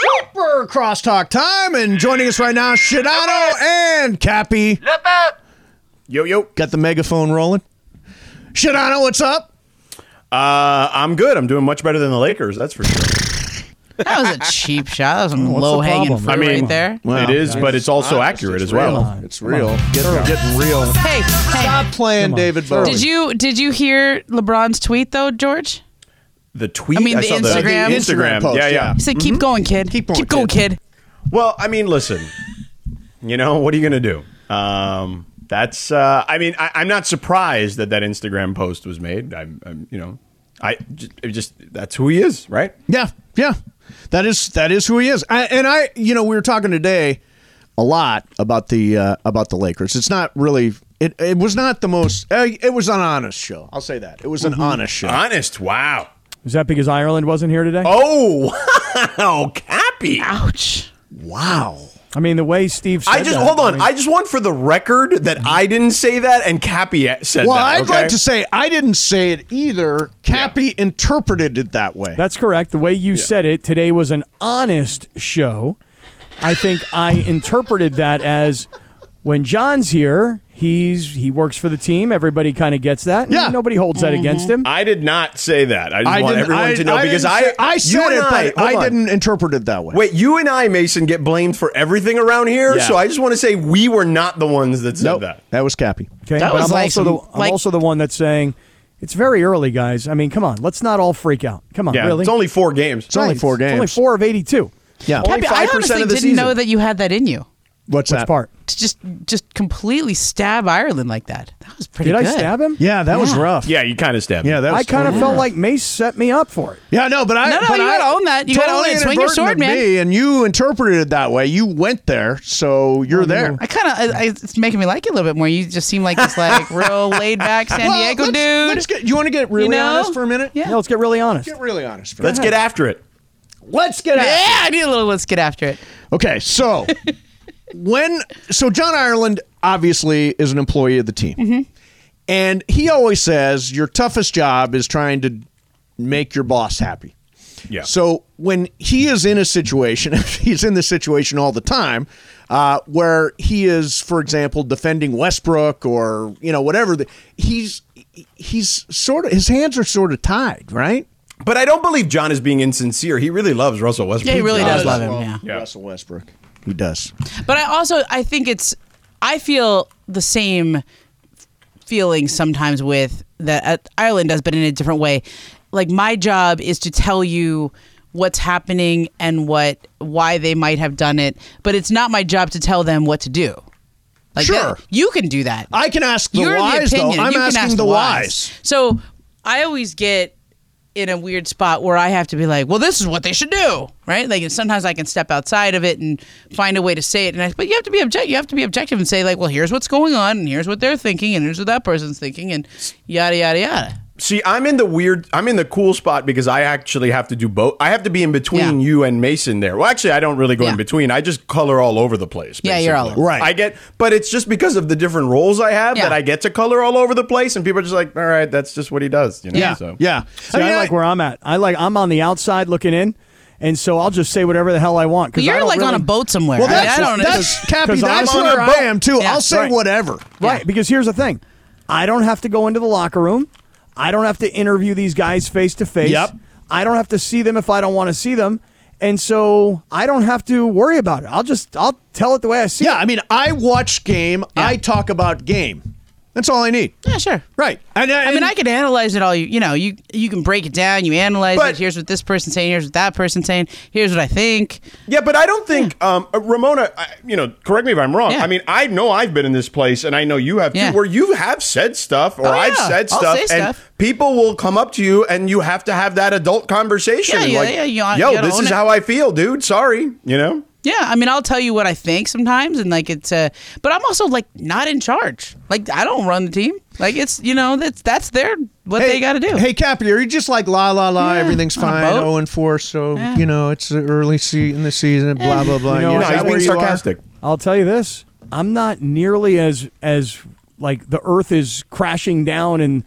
Super crosstalk time, and joining us right now, Sedano and Kappy. Yo, yo. Got the megaphone rolling. Sedano, what's up? Uh, I'm good. I'm doing much better than the Lakers, that's for sure. That was a cheap shot. That was some What's the low hanging problem? fruit I mean, right there. Wow, it is, but it's also honest, accurate it's as well. real. It's real. Getting, getting real. Hey, hey, Stop playing David Bowie. did you did you hear LeBron's tweet though, George? The tweet. I mean, the saw Instagram- The Instagram Instagram. post, yeah, yeah, yeah. He said, "Keep going, kid. Keep going, going, kid." kid." Well, I mean, listen. You know what are you going to do? Um, that's. Uh, I mean, I, I'm not surprised that that Instagram post was made. I'm, I'm you know, I just, just that's who he is, right? Yeah, yeah. That is that is who he is. I, and I, you know, we were talking today a lot about the uh, about the Lakers. It's not really. It, it was not the most. Uh, it was an honest show. I'll say that. It was an honest show. Honest. Wow. Is that because Ireland wasn't here today? Oh, wow, Kappy. Ouch. Wow. I mean, the way Steve said I just that, hold on. mean- I just want for the record that I didn't say that and Kappy said Well, that. Well, I'd okay? like to say I didn't say it either. Kappy interpreted it that way. That's correct. The way you said it today was an honest show. I think I interpreted that as when John's here, he's he works for the team. Everybody kind of gets that. Yeah. Nobody holds that against mm-hmm. him. I did not say that. I just I want everyone I, to know I because I say- I said it, I, but I didn't interpret it that way. Wait, you and I, Mason, get blamed for everything around here. Yeah. So I just want to say we were not the ones that said nope, that. that was Kappy. Okay, That but was I'm like also some- the I'm like- also the one that's saying it's very early, guys. I mean, come on, let's not all freak out. Come on, Yeah, really? it's only four games. It's only Right, four It's only four of eighty-two. Yeah. Only Kappy, I 5% honestly of the didn't season. know that you had that in you. What's Which that part? To just just completely stab Ireland like that. That was pretty Did I stab him? Yeah, that was rough. Yeah, you kind of stabbed. Yeah, that was I kind of felt like Mace set me up for it. Yeah, no, but I. No, no, but you I- gotta own that. You gotta own it. Swing your sword, man. Me, and you interpreted it that way. You went there, so you're there. I kind of, I, I- it's making me like you a little bit more. You just seem like this like real laid back San Well, Diego let's, dude. Let's get. You want to get really know? honest for a minute? Yeah. Yeah, let's get really honest. Get really honest. For Let's a get after it. Let's get yeah, after I need a little. Let's get after it. it. Okay, so when so John Ireland obviously is an employee of the team, Mm-hmm. and he always says your toughest job is trying to make your boss happy. Yeah. So when he is in a situation, he's in this situation all the time, uh, where he is, for example, defending Westbrook or you know whatever. The, he's he's sort of his hands are sort of tied, right? But I don't believe John is being insincere. He really loves Russell Westbrook. Yeah, he really does Well, love him. Yeah. Russell Westbrook, he does. But I also I think it's I feel the same feeling sometimes with that uh, Ireland does, but in a different way. Like my job is to tell you what's happening and what why they might have done it, but it's not my job to tell them what to do. Like Sure. that- you can do that. I can ask the You're wise the opinion. though. I'm asking ask the wise. So I always get in a weird spot where I have to be like, well, this is what they should do, right? Like sometimes I can step outside of it and find a way to say it, and I, but you have to be object. You have to be objective and say like, well, here's what's going on, and here's what they're thinking, and here's what that person's thinking, and yada yada yada. See, I'm in the weird, I'm in the cool spot because I actually have to do both. I have to be in between Yeah. you and Mason there. Well, actually, I don't really go Yeah. in between. I just color all over the place. Yeah, you're all over. Right. I get, but it's just because of the different roles I have Yeah. that I get to color all over the place, and people are just like, all right, that's just what he does. You know? Yeah. So. Yeah, See, I, like where I'm at. I like I'm on the outside looking in, and so I'll just say whatever the hell I want. 'cause But I you're don't like on a boat somewhere. Well, I mean, that's I don't know. that's Kappy. 'Cause That's I'm on where a I boat. am too. Yeah. I'll say Right. whatever. Right, because here's the thing. I don't have to go into the locker room. I don't have to interview these guys face to face. Yep. I don't have to see them if I don't want to see them. And so I don't have to worry about it. I'll just I'll tell it the way I see Yeah, it. I mean, I watch game. I talk about game. That's all I need. Yeah, sure. Right. And, I mean, I can analyze it all. You, you know, you you can break it down. You analyze But- it. Here's what this person's saying. Here's what that person's saying. Here's what I think. Yeah, but I don't think um, uh, Ramona. I, you know, correct me if I'm wrong. Yeah. I mean, I know I've been in this place, and I know you have too, Yeah. where you have said stuff, or Oh, I've yeah. said I'll stuff, and stuff. people will come up to you, and you have to have that adult conversation. Yeah, yeah, like, yeah, you- you Yo, gotta this is it." how I feel, dude. Sorry, you know. Yeah, I mean, I'll tell you what I think sometimes, and like it's. Uh, but I'm also like not in charge. Like I don't run the team. Like it's you know that's that's their what they got to do. Hey, Kappy, are you just like la la la? Yeah, everything's fine. boat. Oh and four. So Yeah. you know it's the early se- in the season. Blah blah blah. You know, Yeah, No, No, is he's being where you are? sarcastic. I'll tell you this: I'm not nearly as as like the Earth is crashing down and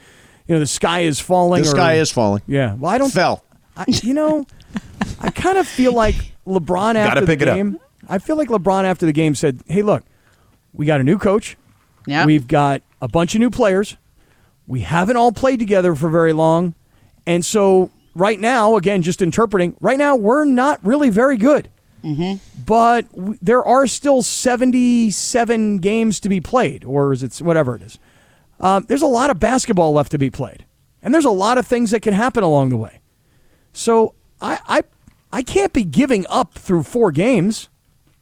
you know the sky is falling. The or- sky is falling. Yeah. Well, I don't. Fell. I, you know, I kind of feel like LeBron after pick the it up. game. I feel like LeBron after the game said, "Hey, look, we got a new coach. Yeah. We've got a bunch of new players. We haven't all played together for very long, and so right now, again, just interpreting. Right now, we're not really very good." but w- there are still 77 games to be played, or is it whatever it is? Um, there's a lot of basketball left to be played, and there's a lot of things that can happen along the way. So I, I, I can't be giving up through four games.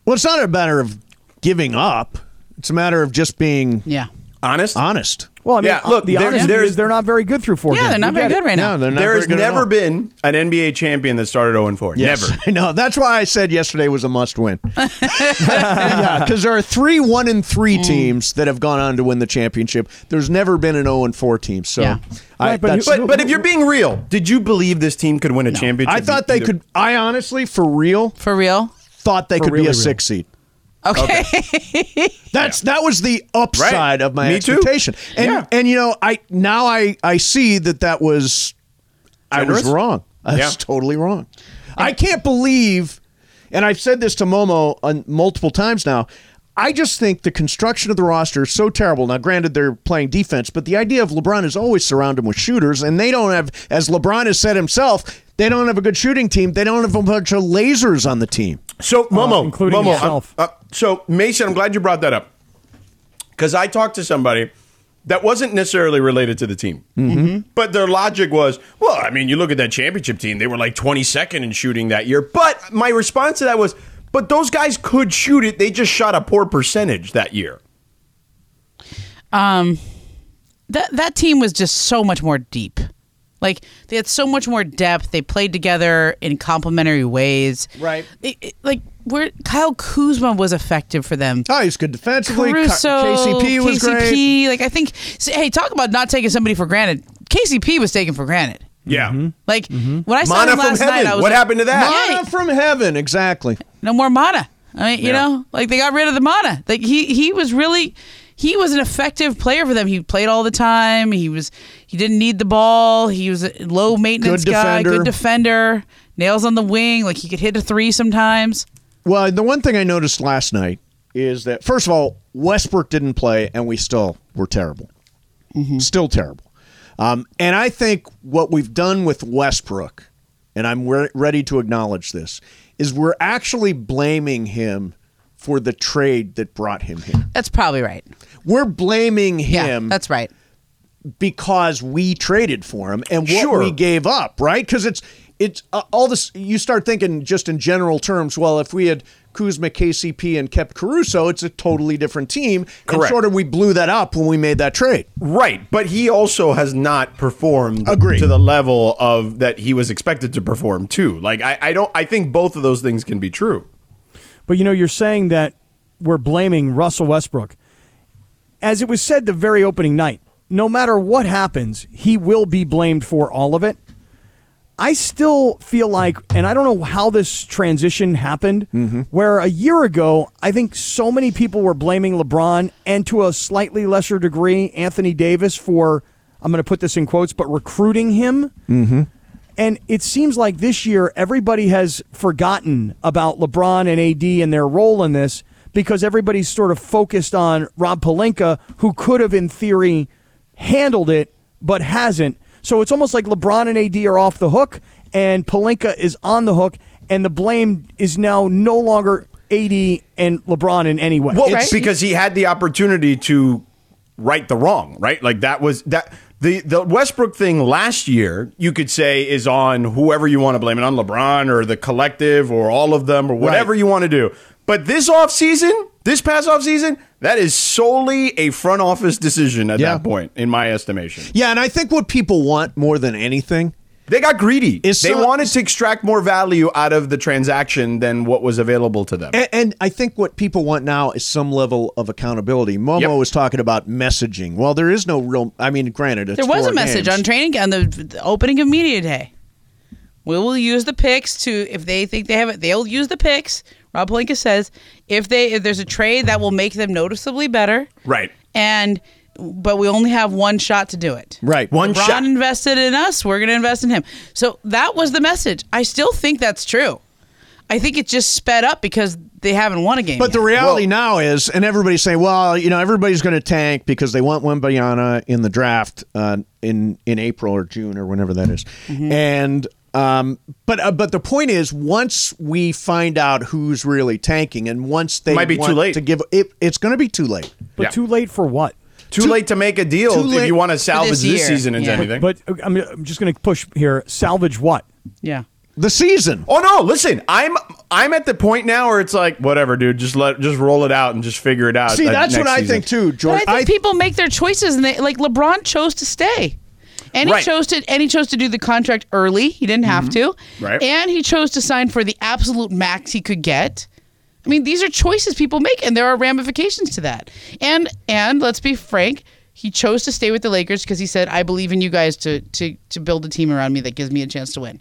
Well, it's not a matter of giving up. It's a matter of just being yeah. Honest. honest. Well, I mean, Yeah, look, the there- honesty there's- is they're not very good through four Yeah, games. they're not We very good right now. No, they're not There very has good at never all. been an NBA champion that started 0 4. Yes, Never. I know. That's why I said yesterday was a must win. yeah, because there are three one and three Mm. teams that have gone on to win the championship. There's never been an zero and four team. So, Yeah. I, Right, but that's- But but if you're being real, did you believe this team could win a championship? I thought they Either- could. I honestly, for real, For real. thought they could really be a real. six seed. Okay. That's that was the upside Right. of my Me too. expectation. And Yeah. and you know, I now I I see that that was I was wrong. I Yeah. was totally wrong. I can't believe and I've said this to Momo on multiple times now. I just think the construction of the roster is so terrible. Now, granted, they're playing defense, but the idea of LeBron is always surround him with shooters, and they don't have, as LeBron has said himself, they don't have a good shooting team. They don't have a bunch of lasers on the team. So Momo, including Momo, yourself. uh, uh, so Mason, I'm glad you brought that up because I talked to somebody that wasn't necessarily related to the team, mm-hmm. but their logic was, well, I mean, you look at that championship team; they were like 22nd in shooting that year. But my response to that was, but those guys could shoot it; they just shot a poor percentage that year. um, that that team was just so much more deep. Like they had so much more depth. They played together in complementary ways. Right. It- it- like where Kyle Kuzma was effective for them. Oh, he's good defensively. Caruso, KCP was KCP, great. Like I think, hey, talk about not taking somebody for granted. KCP was taken for granted. Yeah, mm-hmm. Like mm-hmm. when I saw Mana him from last night, heaven. I was What like, happened to that? Yeah, Mana from heaven, exactly. no more mana. I mean, you Yeah. know, like they got rid of the mana. Like he he was really he was an effective player for them. He played all the time. He was he didn't need the ball. He was a low maintenance Good guy, defender. good defender, nails on the wing. Like he could hit a three sometimes. Well, the one thing I noticed last night is that first of all, Westbrook didn't play, and we still were terrible, still terrible. Um, and I think what we've done with Westbrook, and I'm re- ready to acknowledge this, is we're actually blaming him for the trade that brought him here. That's probably right. We're blaming him. Yeah, him that's right. because we traded for him and what Sure. we gave up, right? Because it's it's uh, all this. You start thinking just in general terms. Well, if we had Kuzma, KCP, and kept Caruso, it's a totally different team. And Correct. sort of we blew that up when we made that trade. Right, but he also has not performed Agreed. to the level of that he was expected to perform too. Like I, I don't I think both of those things can be true. But you know, you're saying that we're blaming Russell Westbrook. As it was said the very opening night, no matter what happens, he will be blamed for all of it. I still feel like, and I don't know how this transition happened, mm-hmm. where a year ago, I think so many people were blaming LeBron and to a slightly lesser degree, Anthony Davis for, I'm going to put this in quotes, but recruiting him. Mm-hmm. And it seems like this year everybody has forgotten about LeBron and AD and their role in this because everybody's sort of focused on Rob Pelinka, who could have, in theory, handled it but hasn't. So it's almost like LeBron and AD are off the hook and Pelinka is on the hook, and the blame is now no longer AD and LeBron in any way. Well, Right. because he had the opportunity to right the wrong, right? Like that was that the the Westbrook thing last year, you could say is on whoever you want to blame it on LeBron or the collective or all of them or whatever Right. you want to do. But this offseason, this past offseason, that is solely a front office decision at Yeah. that point, in my estimation. Yeah, and I think what people want more than anything They got greedy. Is they some- wanted to extract more value out of the transaction than what was available to them. And, and I think what people want now is some level of accountability. Momo Yep. was talking about messaging. Well, there is no real. I mean, granted, it's There was four a message games. on training on the, the opening of media day. We will use the picks to if they think they have it. They'll use the picks. Rob Pelinka says if they if there's a trade that will make them noticeably better, Right. And but we only have one shot to do it. Right. One LeBron shot. invested in us. We're going to invest in him. So that was the message. I still think that's true. I think it just sped up because they haven't won a game. But the yet. reality now is, and everybody's saying, well, you know, everybody's going to tank because they want Wembanyama in the draft uh, in in April or June or whenever that is. Mm-hmm. And um, but uh, but the point is, once we find out who's really tanking, and once they Might be too late. to give it, it's going to be too late. But Yeah. too late for what? Too, late to make a deal if you want to salvage this this, season into Yeah. anything. But uh, I'm, I'm just going to push here. Salvage what? yeah. The season. oh no, listen, I'm I'm at the point now where it's like whatever, dude. Just let just roll it out and just figure it out. See, uh, that's next what I season. think too, But George. I think people make their choices, and they like LeBron chose to stay, and he chose to and he chose to do the contract early. He didn't have to, Mm-hmm. Right. And he chose to sign for the absolute max he could get. I mean, these are choices people make, and there are ramifications to that. And and let's be frank, he chose to stay with the Lakers because he said, "I believe in you guys to to to build a team around me that gives me a chance to win."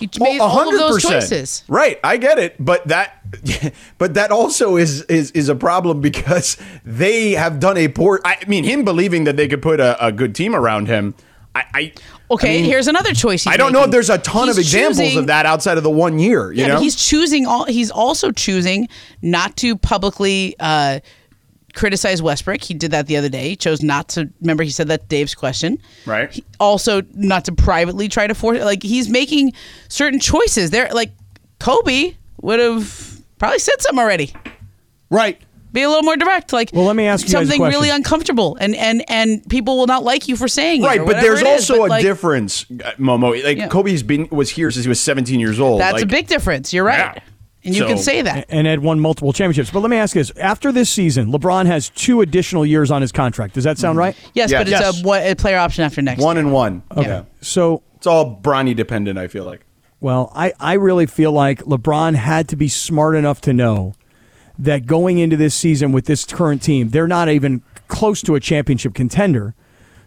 He made Oh, all of those 100%. choices. Right, I get it, but that, but that also is is is a problem because they have done a poor. I mean, him believing that they could put a, a good team around him. I, I Okay, I mean, here's another choice. He's I don't know if there's a ton He's of examples choosing- of that outside of the one year. You yeah, know, he's choosing all. He's also choosing not to publicly uh, criticize Westbrook. He did that the other day. He chose not to. Remember, he said that Dave's question. Right. He also, not to privately try to force. Like he's making certain choices. There, like Kobe would have probably said something already. right. Be a little more direct. Like, Well, let me ask you something really uncomfortable, and and and people will not like you for saying it. right, but there's it is, also but, a like, difference, uh, Momo. Like Yeah. Kobe's been was here since he was 17 years old. That's Like, a big difference. You're right, Yeah. and you So- can say that. And had won multiple championships. But let me ask you this: After this season, LeBron has two additional years on his contract. Does that sound right? Yes, Yeah. but it's Yes. a, what, a player option after next. one and one. Okay. Yeah. So It's all Bronny dependent. I feel like. Well, I, I really feel like LeBron had to be smart enough to know that going into this season with this current team, they're not even close to a championship contender.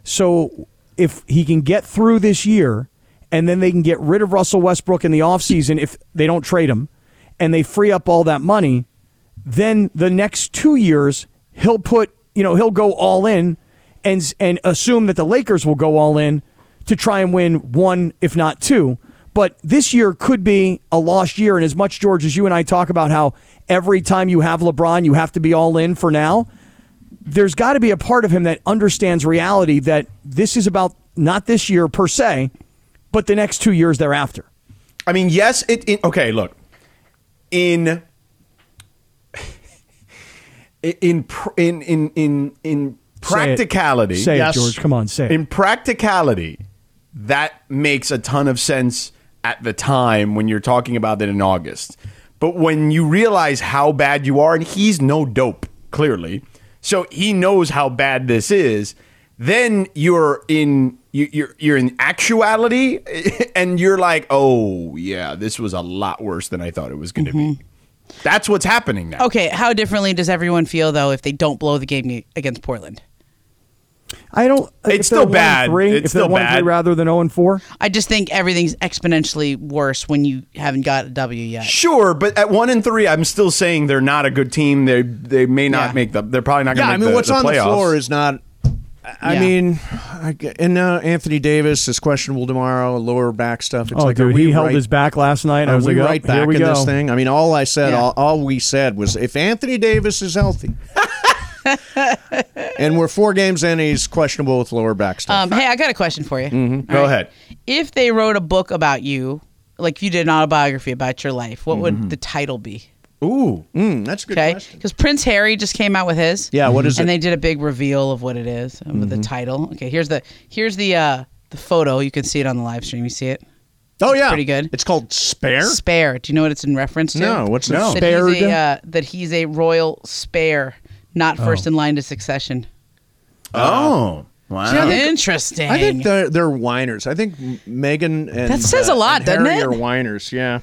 So if he can get through this year and then they can get rid of Russell Westbrook in the offseason if they don't trade him and they free up all that money, then the next two years he'll put, you know, he'll go all in and and assume that the Lakers will go all in to try and win one, if not two. But this year could be a lost year. And as much, George, as you and I talk about how every time you have LeBron, you have to be all in for now, there's got to be a part of him that understands reality that this is about not this year per se, but the next two years thereafter. I mean, yes. It, it okay. Look, in in in in in in practicality, Say it, Yes. George. Come on, say it. in practicality, that makes a ton of sense at the time when you're talking about it in August. But when you realize how bad you are, and he's no dope, clearly, so he knows how bad this is. Then you're in you, you're you're in actuality, and you're like, oh yeah, this was a lot worse than I thought it was going to be. Mm-hmm. That's what's happening now. Okay, how differently does everyone feel though if they don't blow the game against Portland? I don't. It's they're still bad. Three, It's if still one bad. three rather than zero and four. I just think everything's exponentially worse when you haven't got a W yet. Sure, but at one and three, I'm still saying they're not a good team. They they may not Yeah. make the. They're probably not going Yeah, to I mean, the, what's the on playoffs. the floor is not. I Yeah. mean, I and uh, Anthony Davis is questionable tomorrow. Lower back stuff. It's Oh, like, dude, we he held right- his back last night. I was we like, oh, right here back we in go. this thing? I mean, all I said, Yeah. all, all we said was, if Anthony Davis is healthy, and we're four games in, he's questionable with lower back stuff. Um, hey, I got a question for you. Mm-hmm. Go ahead. If they wrote a book about you, like you did an autobiography about your life, what Mm-hmm. would the title be? Ooh. Mm, that's a good Okay, question. because Prince Harry just came out with his. Yeah, what is and it? And they did a big reveal of what it is with the title. Okay, here's the here's the uh the photo. You can see it on the live stream. You see it? Oh yeah, pretty good. It's called Spare. Spare. Do you know what it's in reference to? No, what's No. that he's, a, uh, that he's a royal spare, not first in line to succession. Oh. Wow. Interesting. I think they're, they're whiners. I think Meghan and That says a uh, lot, and doesn't Harry it? Are whiners? Yeah.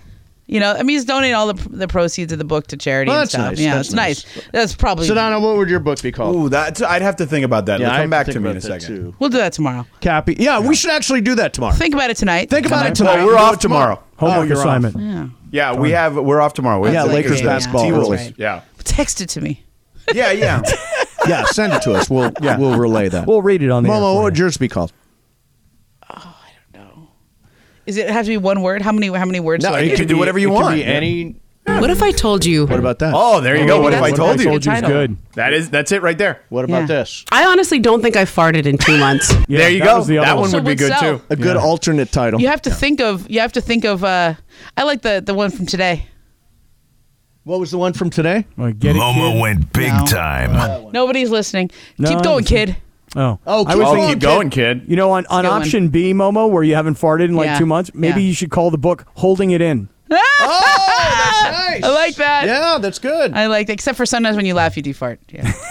you know, I mean, he's donating all the the proceeds of the book to charity Well, and that's stuff. nice. Yeah, That's it's nice. nice. That's probably. Sedano, what would your book be called? Ooh, that's, I'd have to think about that. yeah, Come I have back think to me in a second. Too. We'll do that tomorrow. Kappy. Yeah, we should actually do that tomorrow. Think about it tonight. Think about it Well, we're off it tomorrow. Homework Oh, you're off. assignment. Yeah. Yeah, we have. We're off tomorrow. Yeah, That's Lakers basketball Yeah. right. Yeah. Text it to me. Yeah, yeah. Yeah, send it to us. We'll we'll relay that. We'll read it on the air Momo, for what you. would yours be called? Uh I don't know. Is it have to be one word? How many how many words? do I you get? can do whatever you it can want. be any. What if I told you? What about that? Oh, there you go. What if I that's- told you? a good Told you's title. good. That is. That's it right there. What about Yeah. this? I honestly don't think I farted in two months. Yeah, there you that go. was the other that one. one So would be good sell. too. A good Yeah. alternate title. You have to think of. You have to think of. uh I like the the one from today. What was the one from today? Well, get it, Momo kid? went big No. time. Nobody's listening. No, Keep going, kid. Oh, Oh, I keep was Oh, going, keep kid. going, kid. You know, on, on good one. option B, Momo, where you haven't farted in like Yeah. two months, maybe Yeah. you should call the book "Holding It In." Oh, that's oh, nice. I like that. Yeah, that's good. I like that. Except for sometimes when you laugh, you do fart. Yeah.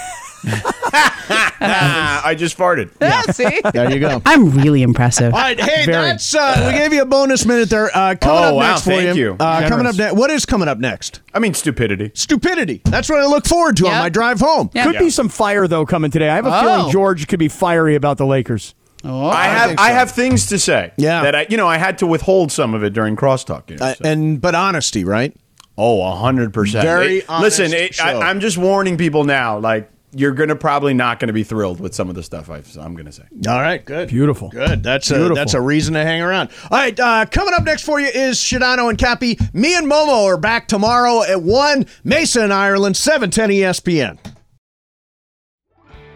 I just farted. yeah. See. There you go. I'm really impressive. All right, hey, Very. that's uh, we gave you a bonus minute there. Uh, coming Oh, up wow, next for thank you. you. Uh, coming up Generous. next. What is coming up next? I mean, stupidity. Stupidity. That's what I look forward to on Yep. my drive home. Yeah. Could be some fire though coming today. I have a Oh. feeling George could be fiery about the Lakers. Oh. I have. think I, have things to say. Yeah. That I, you know, I had to withhold some of it during crosstalk. You know, Uh, so. and but honesty, right? oh, a hundred percent. Very It- Listen, it, show. I, I'm just warning people now. Like, you're gonna probably not gonna be thrilled with some of the stuff I've, I'm gonna say. All right, good. Beautiful. Good. That's a that's a reason to hang around. All right, uh, coming up next for you is Sedano and Kappy. Me and Momo are back tomorrow at one. Mason and Ireland, seven ten ESPN.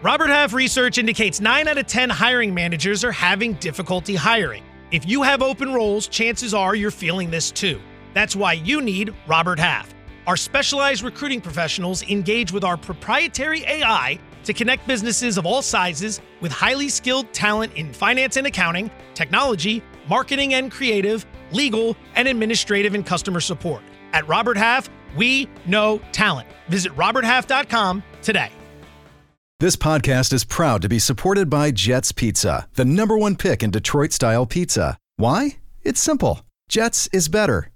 Robert Half research indicates 9 out of 10 hiring managers are having difficulty hiring. If you have open roles, chances are you're feeling this too. That's why you need Robert Half. Our specialized recruiting professionals engage with our proprietary AI to connect businesses of all sizes with highly skilled talent in finance and accounting, technology, marketing and creative, legal, and administrative and customer support. At Robert Half, we know talent. Visit roberthalf.com today. This podcast is proud to be supported by Jets Pizza, the number one pick in Detroit style pizza. Why? It's simple. Jets is better.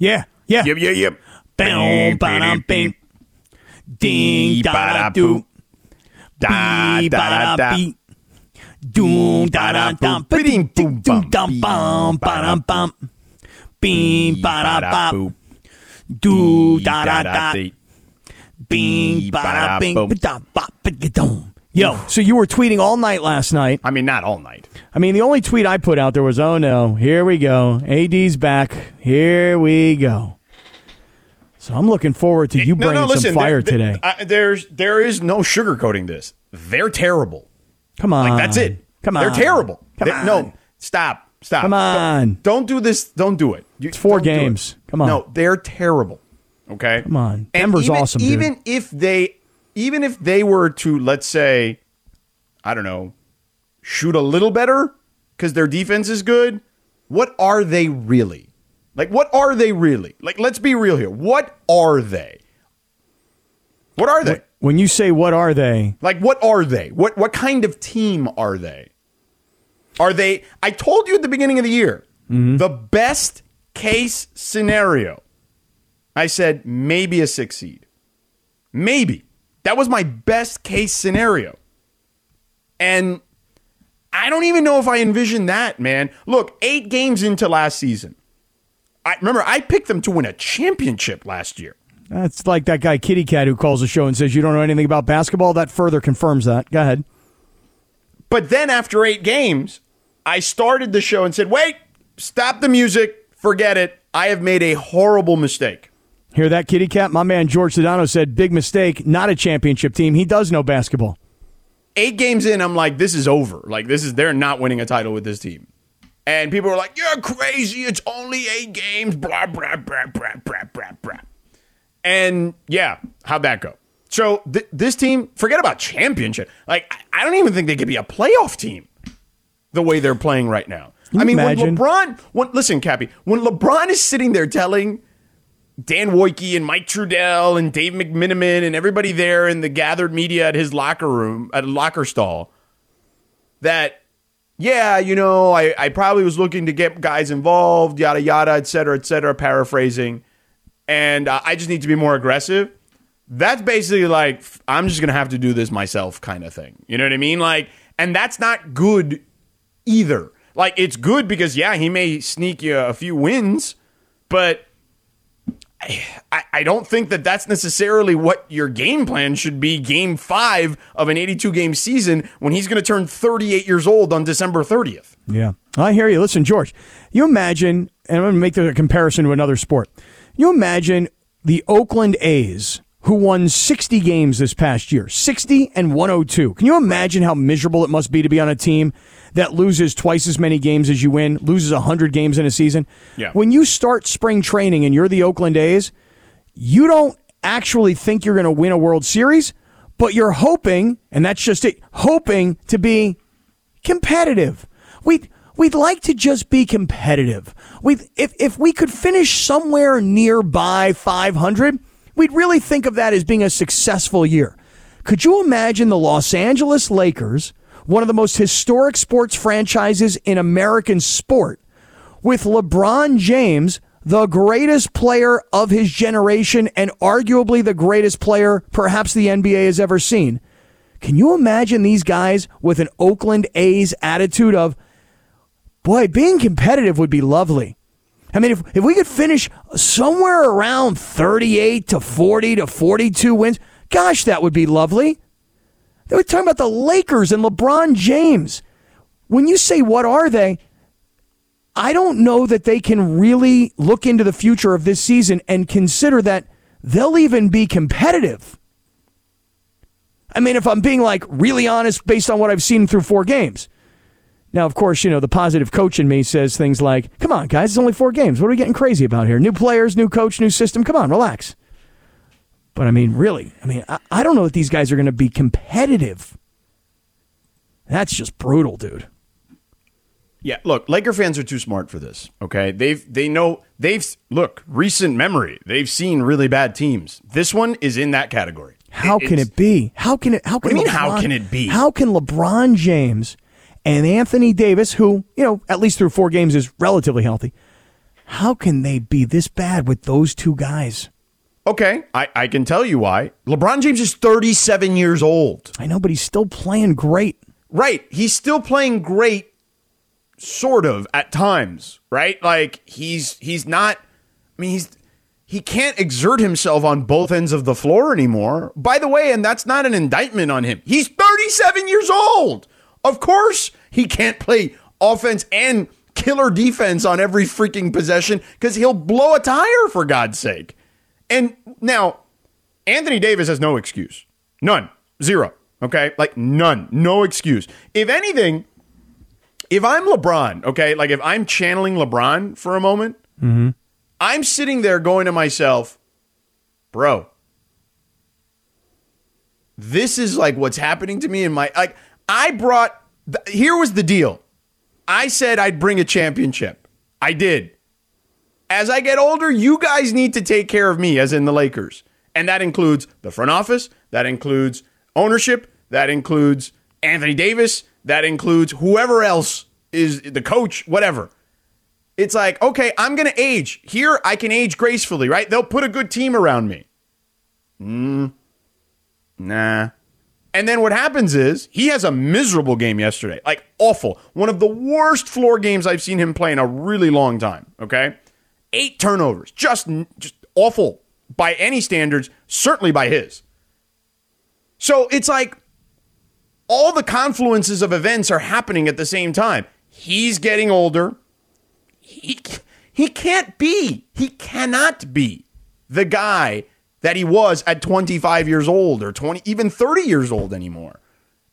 Yeah, yeah. Yep, yep, yep. Bow, ba-dum, bing. Ding, da, da, do. Da, da, da. Doom, da, da, dum. Ding, doom, dum, bum, ba-dum, bum. Bing, ba-da, bop. Do, da, da, da. Bing, ba-da, bing, ba-da, bop, ba-da-dum. Yo, so you were tweeting all night last night. I mean, not all night. I mean, the only tweet I put out there was, "Oh no, here we go. AD's back. Here we go." So I'm looking forward to you No, bringing no, listen, some fire there- there- today. I- there's there is no sugarcoating this. They're terrible. Come on, Like that's it. Come on, They're terrible. Come They- on. No, stop. Stop. Come on. Don't, don't do this. Don't do it. You, It's four games. Come on. No, they're terrible. Okay. Come on. And Denver's even, awesome, dude. Even if they, even if they were to, let's say, I don't know, shoot a little better because their defense is good. What are they really? Like, what are they really? Like, let's be real here. What are they? What are they? When you say what are they? Like, what are they? What what kind of team are they? Are they? I told you at the beginning of the year, mm-hmm. the best case scenario. I said maybe a six seed, maybe that was my best case scenario, and I don't even know if I envision that, man. Look, eight games into last season, I remember I picked them to win a championship last year. That's like that guy Kitty Cat who calls the show and says you don't know anything about basketball. That further confirms that. Go ahead. But then after eight games, I started the show and said, wait, stop the music, forget it. I have made a horrible mistake. Hear that, Kitty Cat? My man George Sedano said, big mistake, not a championship team. He does know basketball. Eight games in, I'm like, this is over. Like, this is, they're not winning a title with this team. And people are like, you're crazy. It's only eight games. Blah, blah, blah, blah, blah, blah, blah. And yeah, how'd that go? So th- this team, forget about championship. Like, I-, I don't even think they could be a playoff team the way they're playing right now. I mean, imagine? when LeBron, when, listen, Kappy, when LeBron is sitting there telling Dan Woike and Mike Trudell and Dave McMenamin and everybody there in the gathered media at his locker room, at locker stall, that, yeah, you know, I, I probably was looking to get guys involved, yada, yada, et cetera, et cetera, paraphrasing. And uh, I just need to be more aggressive. That's basically like, I'm just going to have to do this myself kind of thing. You know what I mean? Like, and that's not good either. Like, it's good because, yeah, he may sneak you a few wins, but I, I don't think that that's necessarily what your game plan should be game five of an 82 game season when he's going to turn 38 years old on December 30th. Yeah. I hear you. Listen, George, you imagine, and I'm going to make the comparison to another sport. You imagine the Oakland A's who won 60 games this past year, 60 and 102. Can you imagine how miserable it must be to be on a team that loses twice as many games as you win, loses 100 games in a season? Yeah. When you start spring training and you're the Oakland A's, you don't actually think you're going to win a World Series, but you're hoping, and that's just it, hoping to be competitive. We we'd like to just be competitive. We if if we could finish somewhere nearby 500, we'd really think of that as being a successful year. Could you imagine the Los Angeles Lakers, one of the most historic sports franchises in American sport, with LeBron James, the greatest player of his generation and arguably the greatest player perhaps the NBA has ever seen? Can you imagine these guys with an Oakland A's attitude of, boy, being competitive would be lovely? I mean, if, if we could finish somewhere around 38 to 40 to 42 wins, gosh, that would be lovely. They were talking about the Lakers and LeBron James. When you say, what are they? I don't know that they can really look into the future of this season and consider that they'll even be competitive. I mean, if I'm being like really honest based on what I've seen through four games. Now, of course, you know, the positive coach in me says things like, come on, guys, it's only four games. What are we getting crazy about here? New players, new coach, new system. Come on, relax. But I mean, really, I mean, I, I don't know that these guys are going to be competitive. That's just brutal, dude. Yeah, look, Laker fans are too smart for this. Okay, they've they know they've look recent memory. They've seen really bad teams. This one is in that category. How can it be? How can it? How can do you mean, how can it be? How can LeBron James and Anthony Davis, who you know at least through four games is relatively healthy, how can they be this bad with those two guys? Okay, I, I can tell you why. LeBron James is 37 years old. I know, but he's still playing great. Right. He's still playing great, sort of, at times, right? Like he's he's not I mean he's he can't exert himself on both ends of the floor anymore. By the way, and that's not an indictment on him. He's 37 years old. Of course he can't play offense and killer defense on every freaking possession because he'll blow a tire for God's sake. And now, Anthony Davis has no excuse. None. Zero. Okay? Like none. No excuse. If anything, if I'm LeBron, okay, like if I'm channeling LeBron for a moment, mm-hmm. I'm sitting there going to myself, bro, this is like what's happening to me in my like I brought th- here was the deal. I said I'd bring a championship. I did. As I get older, you guys need to take care of me, as in the Lakers. And that includes the front office, that includes ownership, that includes Anthony Davis, that includes whoever else is the coach, whatever. It's like, okay, I'm going to age. Here, I can age gracefully, right? They'll put a good team around me. Mm, nah. And then what happens is he has a miserable game yesterday, like awful. One of the worst floor games I've seen him play in a really long time. Okay, eight turnovers, just just awful, by any standards, certainly by his. So it's like all the confluences of events are happening at the same time. He's getting older. He, he can't be, he cannot be the guy that he was at 25 years old or 20, even 30 years old anymore.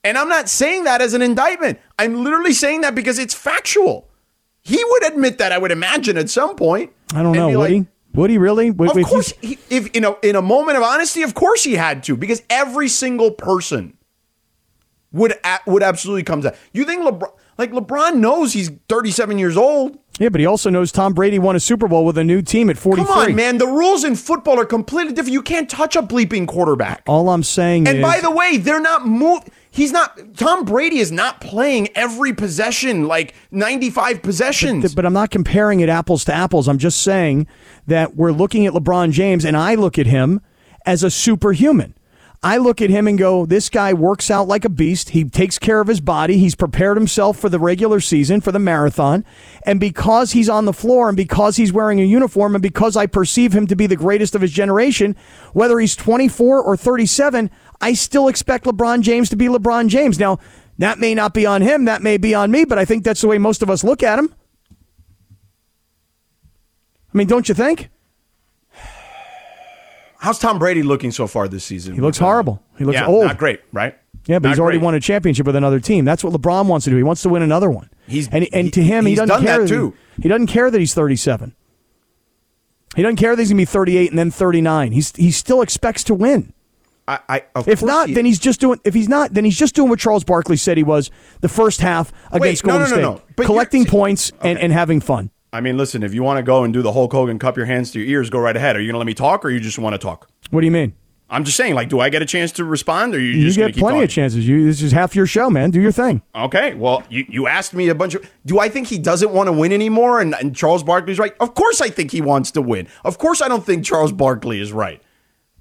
And I'm not saying that as an indictment. I'm literally saying that because it's factual. He would admit that, I would imagine, at some point. I don't know. Would like, he? Would he really? Would, Of course, he, if in a in a moment of honesty, of course he had to, because every single person would would absolutely come to. You think LeBron, like LeBron, knows he's 37 years old. Yeah, but he also knows Tom Brady won a Super Bowl with a new team at 43. Come on, man. The rules in football are completely different. You can't touch a bleeping quarterback. All I'm saying is And is, by the way, they're not move. He's not. Tom Brady is not playing every possession, like 95 possessions. Th- but I'm not comparing it apples to apples. I'm just saying that we're looking at LeBron James, and I look at him as a superhuman. I look at him and go, this guy works out like a beast. He takes care of his body. He's prepared himself for the regular season, for the marathon. And because he's on the floor and because he's wearing a uniform and because I perceive him to be the greatest of his generation, whether he's 24 or 37, I still expect LeBron James to be LeBron James. Now, that may not be on him, that may be on me, but I think that's the way most of us look at him. I mean, don't you think? How's Tom Brady looking so far this season? He looks horrible. He looks yeah, old. Not great, right? Yeah, but Not he's already great. won a championship with another team. That's what LeBron wants to do. He wants to win another one. He's- and and to him, he he's doesn't done care that too. He, doesn't care that he's 37. He doesn't care that he's gonna be 38 and then 39. He's he still expects to win. I, I, If not, he- then he's just doing. If he's not, then he's just doing what Charles Barkley said he was the first half against no, Golden no, no, no. State, you're- collecting points and, and having fun. I mean, listen, if you want to go and do the Hulk Hogan, cup your hands to your ears, go right ahead. Are you going to let me talk, or you just want to talk? What do you mean? I'm just saying, like, do I get a chance to respond, or you, You just get plenty talking? of chances. You this is half your show, man. Do your thing. Okay, well, you, you asked me a bunch of. Do I think he doesn't want to win anymore? And, and Charles Barkley's right. Of course, I think he wants to win. Of course, I don't think Charles Barkley is right.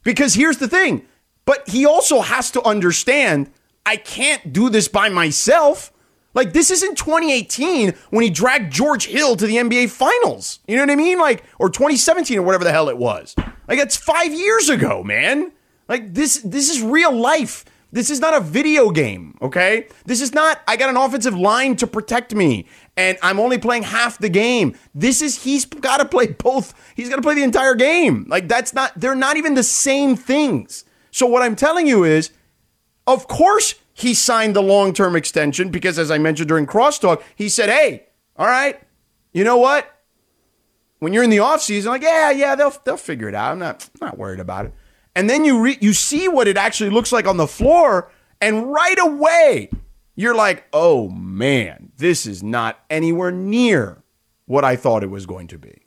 Because here's the thing. But he also has to understand I can't do this by myself. Like this isn't 2018 when he dragged George Hill to the NBA Finals. You know what I mean? Like or 2017 or whatever the hell it was. Like it's 5 years ago, man. Like this this is real life. This is not a video game, okay? This is not I got an offensive line to protect me and I'm only playing half the game. This is he's got to play both. He's got to play the entire game. Like that's not they're not even the same things. So what I'm telling you is of course, he signed the long term extension because, as I mentioned during crosstalk, he said, Hey, all right, you know what? When you're in the offseason, like, yeah, yeah, they'll, they'll figure it out. I'm not, not worried about it. And then you, re- you see what it actually looks like on the floor, and right away, you're like, oh man, this is not anywhere near what I thought it was going to be.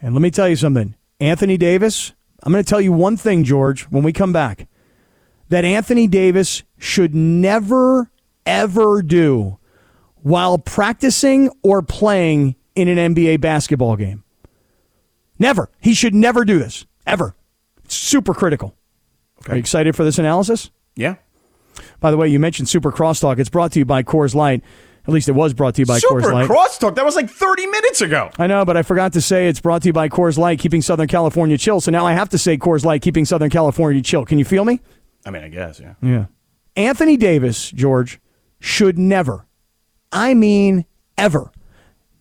And let me tell you something. Anthony Davis, I'm going to tell you one thing, George, when we come back. That Anthony Davis should never, ever do while practicing or playing in an NBA basketball game. Never. He should never do this, ever. It's super critical. Are you excited for this analysis? Yeah. By the way, you mentioned Super Crosstalk. It's brought to you by Coors Light. At least it was brought to you by Super Coors Light. crosstalk. That was like 30 minutes ago. I know, but I forgot to say it's brought to you by Coors Light, keeping Southern California chill. So now I have to say Coors Light, keeping Southern California chill. Can you feel me? I mean, I guess, yeah. Yeah. Anthony Davis, George, should never, I mean ever,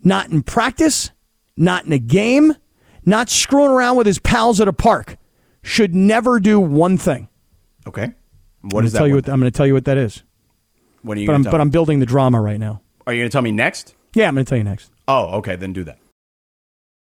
not in practice, not in a game, not screwing around with his pals at a park, should never do one thing. Okay. What is gonna that? tell you what, I'm going to tell you what that is. What are you But I'm, but tell I'm building the drama right now. Are you going to tell me next? Yeah, I'm going to tell you next. Oh, okay. Then do that.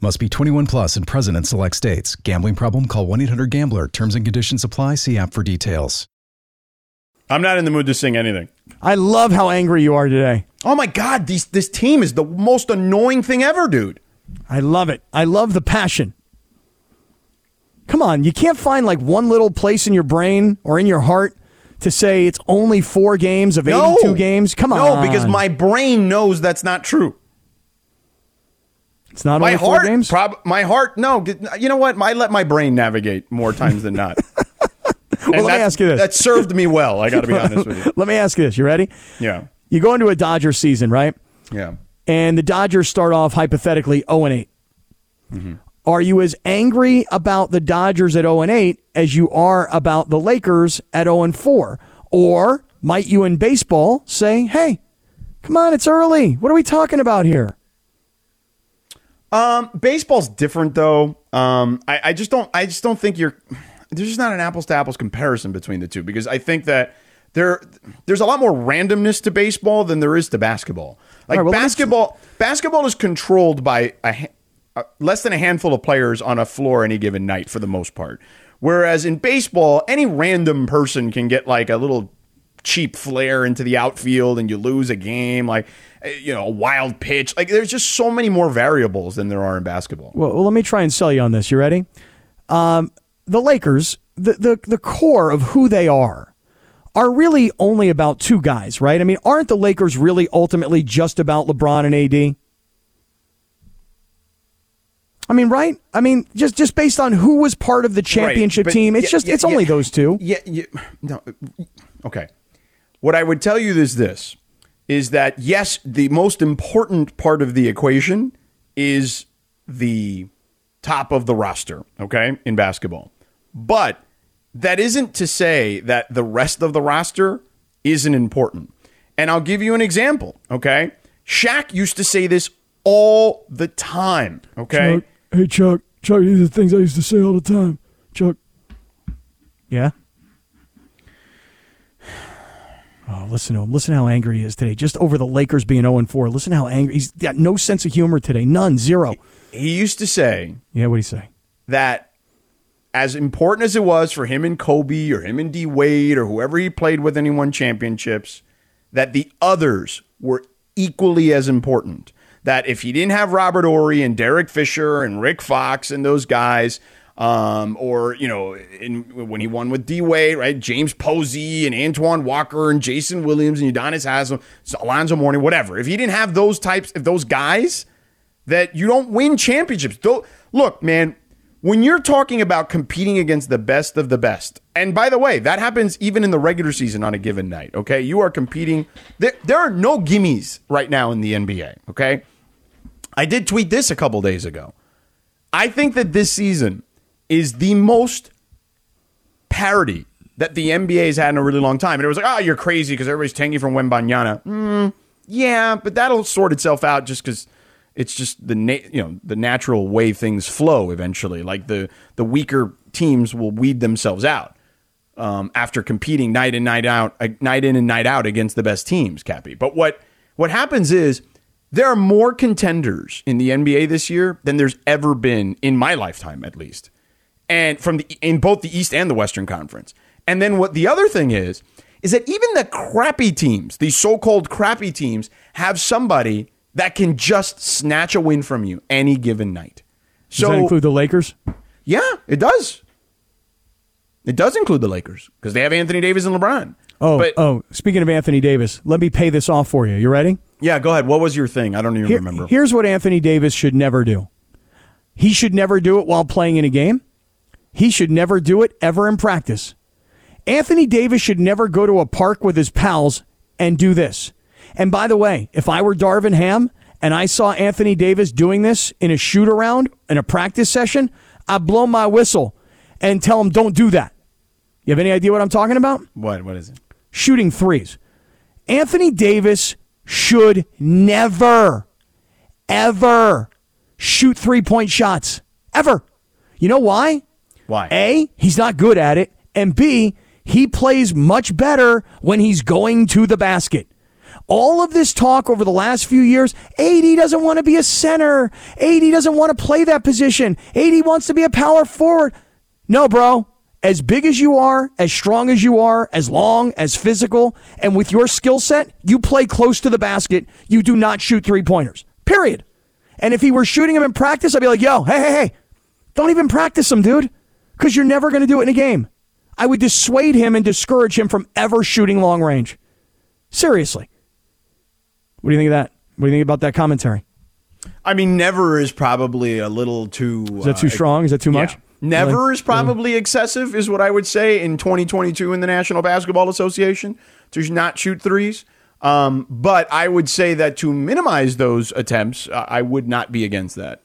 Must be 21 plus and present in select states. Gambling problem? Call 1 800 Gambler. Terms and conditions apply. See app for details. I'm not in the mood to sing anything. I love how angry you are today. Oh my God, these, this team is the most annoying thing ever, dude. I love it. I love the passion. Come on, you can't find like one little place in your brain or in your heart to say it's only four games of 82 games. Come on. No, because my brain knows that's not true. It's not my only four heart, games? prob- my heart, no. You know what? I let my brain navigate more times than not. well, let me ask you this. That served me well. I got to be honest with you. let me ask you this. You ready? Yeah, You go into a Dodger season, right? yeah. And the Dodgers start off hypothetically 0 and 8. Mm-hmm. Are you as angry about the Dodgers at 0 and 8 as you are about the Lakers at 0 and 4? Or might you in baseball say, "Hey, come on, it's early. What are we talking about here?" Um, baseball's different though. Um, I, I just don't. I just don't think you're. There's just not an apples to apples comparison between the two because I think that there there's a lot more randomness to baseball than there is to basketball. Like right, well, basketball, basketball is controlled by a, ha- uh, less than a handful of players on a floor any given night for the most part. Whereas in baseball, any random person can get like a little cheap flare into the outfield and you lose a game, like you know, a wild pitch. Like there's just so many more variables than there are in basketball. Well, well, let me try and sell you on this. You ready? Um, the Lakers, the, the the core of who they are, are really only about two guys, right? I mean, aren't the Lakers really ultimately just about LeBron and AD? I mean, right? I mean, just just based on who was part of the championship but- team, it's yeah, just yeah, it's only yeah. those two. Yeah, yeah. No. Okay. What I would tell you is this is that yes, the most important part of the equation is the top of the roster, okay, in basketball. But that isn't to say that the rest of the roster isn't important. And I'll give you an example, okay? Shaq used to say this all the time, okay? Chuck, hey Chuck, Chuck, these are the things I used to say all the time. Chuck. Yeah. Oh, listen to him. Listen how angry he is today. Just over the Lakers being 0 4. Listen how angry. He's got no sense of humor today. None. Zero. He used to say Yeah, what do you say? that as important as it was for him and Kobe or him and D Wade or whoever he played with and he won championships, that the others were equally as important. That if he didn't have Robert Horry and Derek Fisher and Rick Fox and those guys, um, or you know, in, when he won with D Wade, right? James Posey and Antoine Walker and Jason Williams and Udonis Haslem, Alonzo Mourning, whatever. If he didn't have those types, if those guys, that you don't win championships. Though, look, man, when you're talking about competing against the best of the best, and by the way, that happens even in the regular season on a given night, okay? You are competing. There, there are no gimmies right now in the NBA, okay? I did tweet this a couple days ago. I think that this season is the most parody that the NBA has had in a really long time. And it was like, oh, you're crazy because everybody's tanking from Wembanyama. Mm, yeah, but that'll sort itself out just because it's just the na- you know the natural way things flow eventually. Like the the weaker teams will weed themselves out um, after competing night in night out uh, night in and night out against the best teams. Kappy, but what what happens is there are more contenders in the NBA this year than there's ever been in my lifetime, at least, and from the in both the East and the Western Conference. And then what the other thing is is that even the crappy teams, these so-called crappy teams, have somebody that can just snatch a win from you any given night. Does that include the Lakers? Yeah, it does. It does include the Lakers because they have Anthony Davis and LeBron. Oh, but oh. Speaking of Anthony Davis, let me pay this off for you. You ready? yeah, go ahead. What was your thing? I don't even Here- remember. Here's what Anthony Davis should never do. He should never do it while playing in a game. He should never do it ever in practice. Anthony Davis should never go to a park with his pals and do this. And by the way, if I were Darvin Ham and I saw Anthony Davis doing this in a shoot around in a practice session, I'd blow my whistle and tell him don't do that. You have any idea what I'm talking about? what? What is it? shooting threes. Anthony Davis should never, ever shoot three point shots. Ever. You know why? Why? A, he's not good at it. And B, he plays much better when he's going to the basket. All of this talk over the last few years, AD doesn't want to be a center. AD doesn't want to play that position. AD wants to be a power forward. No, bro. As big as you are, as strong as you are, as long, as physical, and with your skill set, you play close to the basket. You do not shoot three pointers. Period. And if he were shooting them in practice, I'd be like, yo, hey, hey, hey, don't even practice them, dude. Because you're never going to do it in a game. I would dissuade him and discourage him from ever shooting long range. Seriously. What do you think of that? What do you think about that commentary? I mean, never is probably a little too. Is that too strong? Is that too much? Never Really? is probably excessive, is what I would say in 2022 in the National Basketball Association to not shoot threes. Um, but I would say that to minimize those attempts, uh, I would not be against that.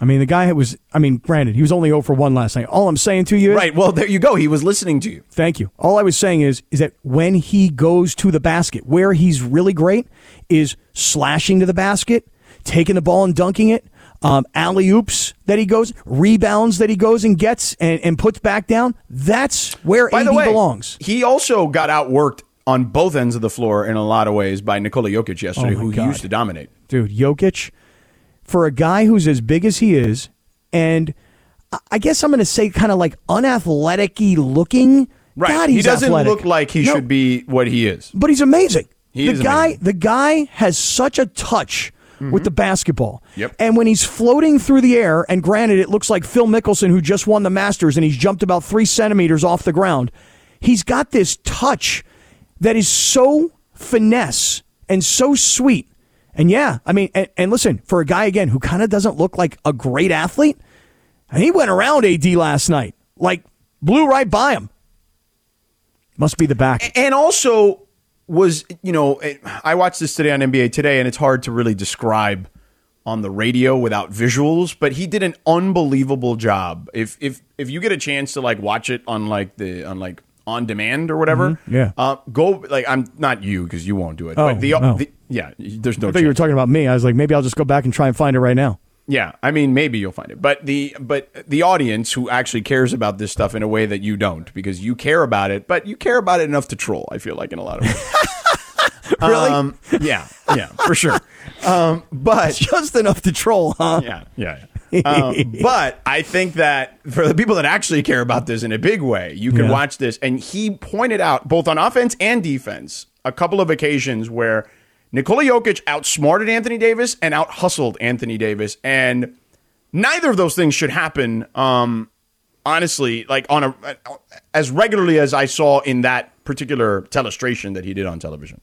I mean, the guy was, I mean, granted, he was only 0 for 1 last night. All I'm saying to you is, Right. Well, there you go. He was listening to you. Thank you. All I was saying is is that when he goes to the basket, where he's really great is slashing to the basket, taking the ball and dunking it, um, alley oops that he goes, rebounds that he goes and gets and, and puts back down. That's where By AD way, belongs. he also got outworked on both ends of the floor in a lot of ways by Nikola Jokic yesterday, Oh, who God. used to dominate. Dude, Jokic, for a guy who's as big as he is, and I- guess I'm going to say kind of like unathletic looking. Right. God, he doesn't athletic. look like he No, should be what he is. but he's amazing. He the is guy, amazing. the guy has such a touch mm-hmm. with the basketball. Yep. And when he's floating through the air, and granted, it looks like Phil Mickelson who just won the Masters and he's jumped about three centimeters off the ground. He's got this touch that is so finesse and so sweet. And yeah, I mean, and, and listen, for a guy again who kind of doesn't look like a great athlete, and he went around AD last night, like blew right by him. Must be the back. and also was you know I watched this today on NBA Today, and it's hard to really describe on the radio without visuals. But he did an unbelievable job. If if if you get a chance to like watch it on like the on like on demand or whatever, Mhm, yeah. uh, go like I'm not you because you won't do it. Oh, but the, oh. the yeah, there's no. I thought you were talking about me. I was like, maybe I'll just go back and try and find it right now. Yeah, I mean, maybe you'll find it, but the but the audience who actually cares about this stuff in a way that you don't, because you care about it, but you care about it enough to troll. I feel like in a lot of ways. Really? Um, yeah, yeah, for sure. Um, but Just enough to troll, huh? yeah, yeah. yeah. Um, but I think that for the people that actually care about this in a big way, you can Yeah. watch this. And he pointed out both on offense and defense a couple of occasions where Nikola Jokic outsmarted Anthony Davis and out hustled Anthony Davis, and neither of those things should happen. Um, honestly, like on a as regularly as I saw in that particular telestration that he did on television.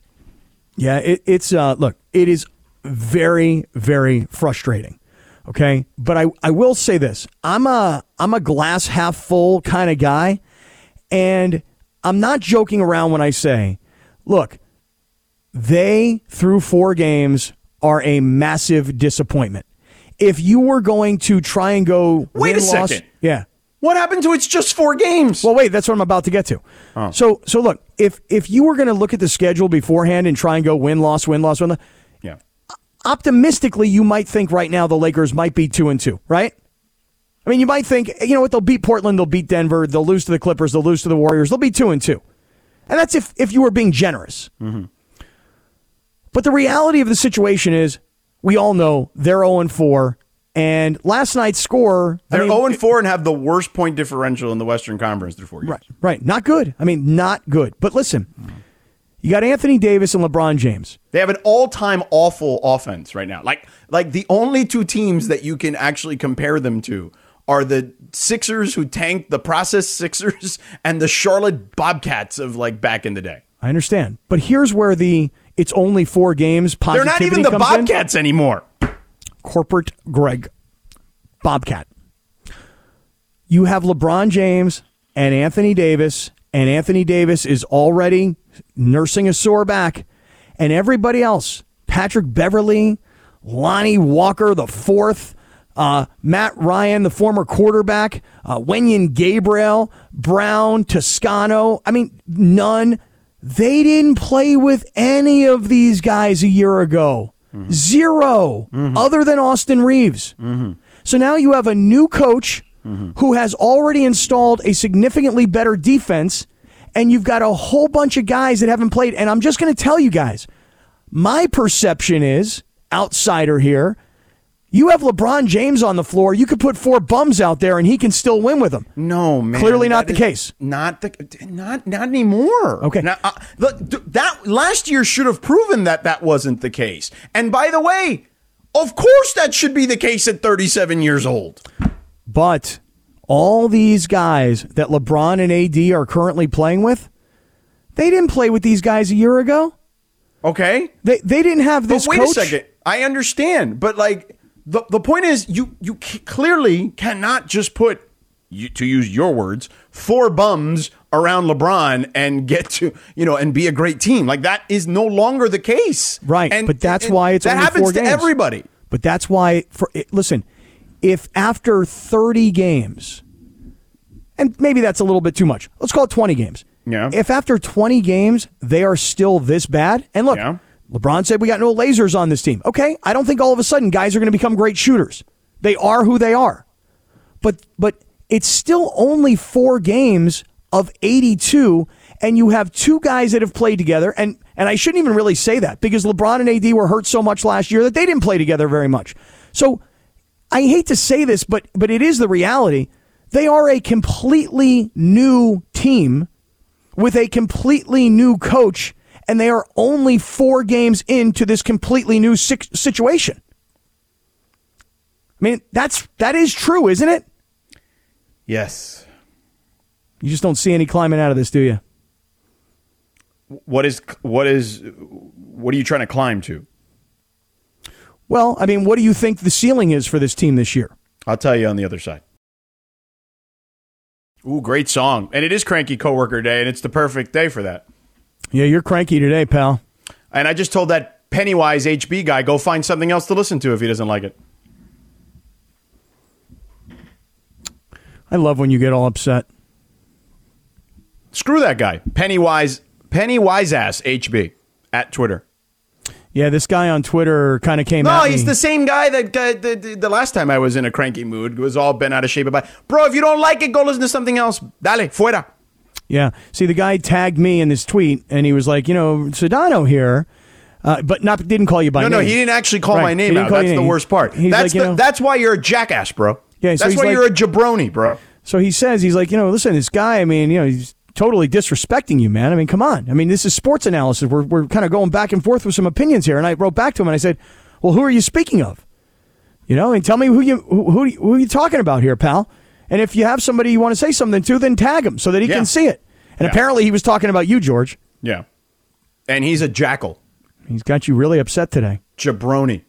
Yeah, it, it's uh, look, it is very, very frustrating. Okay, but I, I will say this: I'm a I'm a glass half full kind of guy, and I'm not joking around when I say, look, they through four games are a massive disappointment. If you were going to try and go Wait a second. yeah. What happened to it's just four games? Well, wait, that's what I'm about to get to. Oh. So, so look, if if you were going to look at the schedule beforehand and try and go win loss win loss win, loss. Optimistically, you might think right now the Lakers might be two and two, right? I mean, you might think, you know what? They'll beat Portland, they'll beat Denver, they'll lose to the Clippers, they'll lose to the Warriors, they'll be two and two, and that's if if you were being generous. Mm-hmm. But the reality of the situation is, we all know they're zero and four, and last night's score. They're mean, 0 and 4 and have the worst point differential in the Western Conference through four years. Right, right. Not good. I mean, not good. But listen, mm-hmm. You got Anthony Davis and LeBron James. They have an all-time awful offense right now. Like like the only two teams that you can actually compare them to are the Sixers who tanked the process Sixers and the Charlotte Bobcats of like back in the day. I understand. But here's where the it's only four games They're not even the comes in. Bobcats anymore. Corporate Greg Bobcat. You have LeBron James and Anthony Davis, and Anthony Davis is already nursing a sore back, and everybody else, Patrick Beverley, Lonnie Walker, the fourth, uh, Matt Ryan, the former quarterback, uh, Wenyen Gabriel, Brown, Toscano. I mean, none. They didn't play with any of these guys a year ago. 0 other than Austin Reaves. So now you have a new coach who has already installed a significantly better defense, and you've got a whole bunch of guys that haven't played. And I'm just going to tell you guys, my perception is, outsider here, you have LeBron James on the floor. You could put four bums out there, and he can still win with them. No, man. Clearly not the case. Not the not not anymore. Okay. Now, uh, that last year should have proven that that wasn't the case. And by the way, of course that should be the case at 37 years old. But all these guys that LeBron and AD are currently playing with, they didn't play with these guys a year ago. Okay. They they didn't have this But wait coach. a second. I understand, but like the the point is, you you c- clearly cannot just put, you, to use your words, four bums around LeBron and get to you know and be a great team. Like that is no longer the case. Right, And, but that's and why it's that happens to everybody. But that's why for it, listen, if after 30 games and maybe that's a little bit too much. Let's call it 20 games. Yeah. If after 20 games they are still this bad, and look, Yeah. LeBron said we got no lasers on this team. Okay, I don't think all of a sudden guys are going to become great shooters. They are who they are. But but it's still only 4 games of 82 and you have two guys that have played together and and I shouldn't even really say that because LeBron and AD were hurt so much last year that they didn't play together very much. So I hate to say this, but but it is the reality. They are a completely new team with a completely new coach, and they are only four games into this completely new situation. I mean, that's that is true, isn't it? Yes. You just don't see any climbing out of this, do you? What is what is what are you trying to climb to? Well, I mean, what do you think the ceiling is for this team this year? I'll tell you on the other side. Ooh, great song. And it is Cranky Coworker Day, and it's the perfect day for that. Yeah, you're cranky today, pal. And I just told that Pennywise HB guy, go find something else to listen to if he doesn't like it. I love when you get all upset. Screw that guy. Pennywise, Pennywise ass HB at Twitter. Yeah, this guy on Twitter kind of came No, he's me. the same guy that uh, the, the, the last time I was in a cranky mood was all bent out of shape about. Bro, if you don't like it, go listen to something else. Dale, fuera. Yeah. See, the guy tagged me in this tweet, and he was like, you know, Sedano here, uh, but not didn't call you by No, name. no, no, he didn't actually call Right, my name out. That's the name. worst part. He's That's like, you know- that's why you're a jackass, bro. Yeah, so that's why like- you're a jabroni, bro. So he says, he's like, you know, listen, this guy, I mean, you know, he's totally disrespecting you, man. I mean, come on. I mean, this is sports analysis. We're, we're kind of going back and forth with some opinions here. And I wrote back to him and I said, well, who are you speaking of? You know, and tell me who you who, who, who are you talking about here, pal? And if you have somebody you want to say something to, then tag him so that he Yeah. can see it. And Yeah. apparently he was talking about you, George. Yeah. And he's a jackal. He's got you really upset today. Jabroni.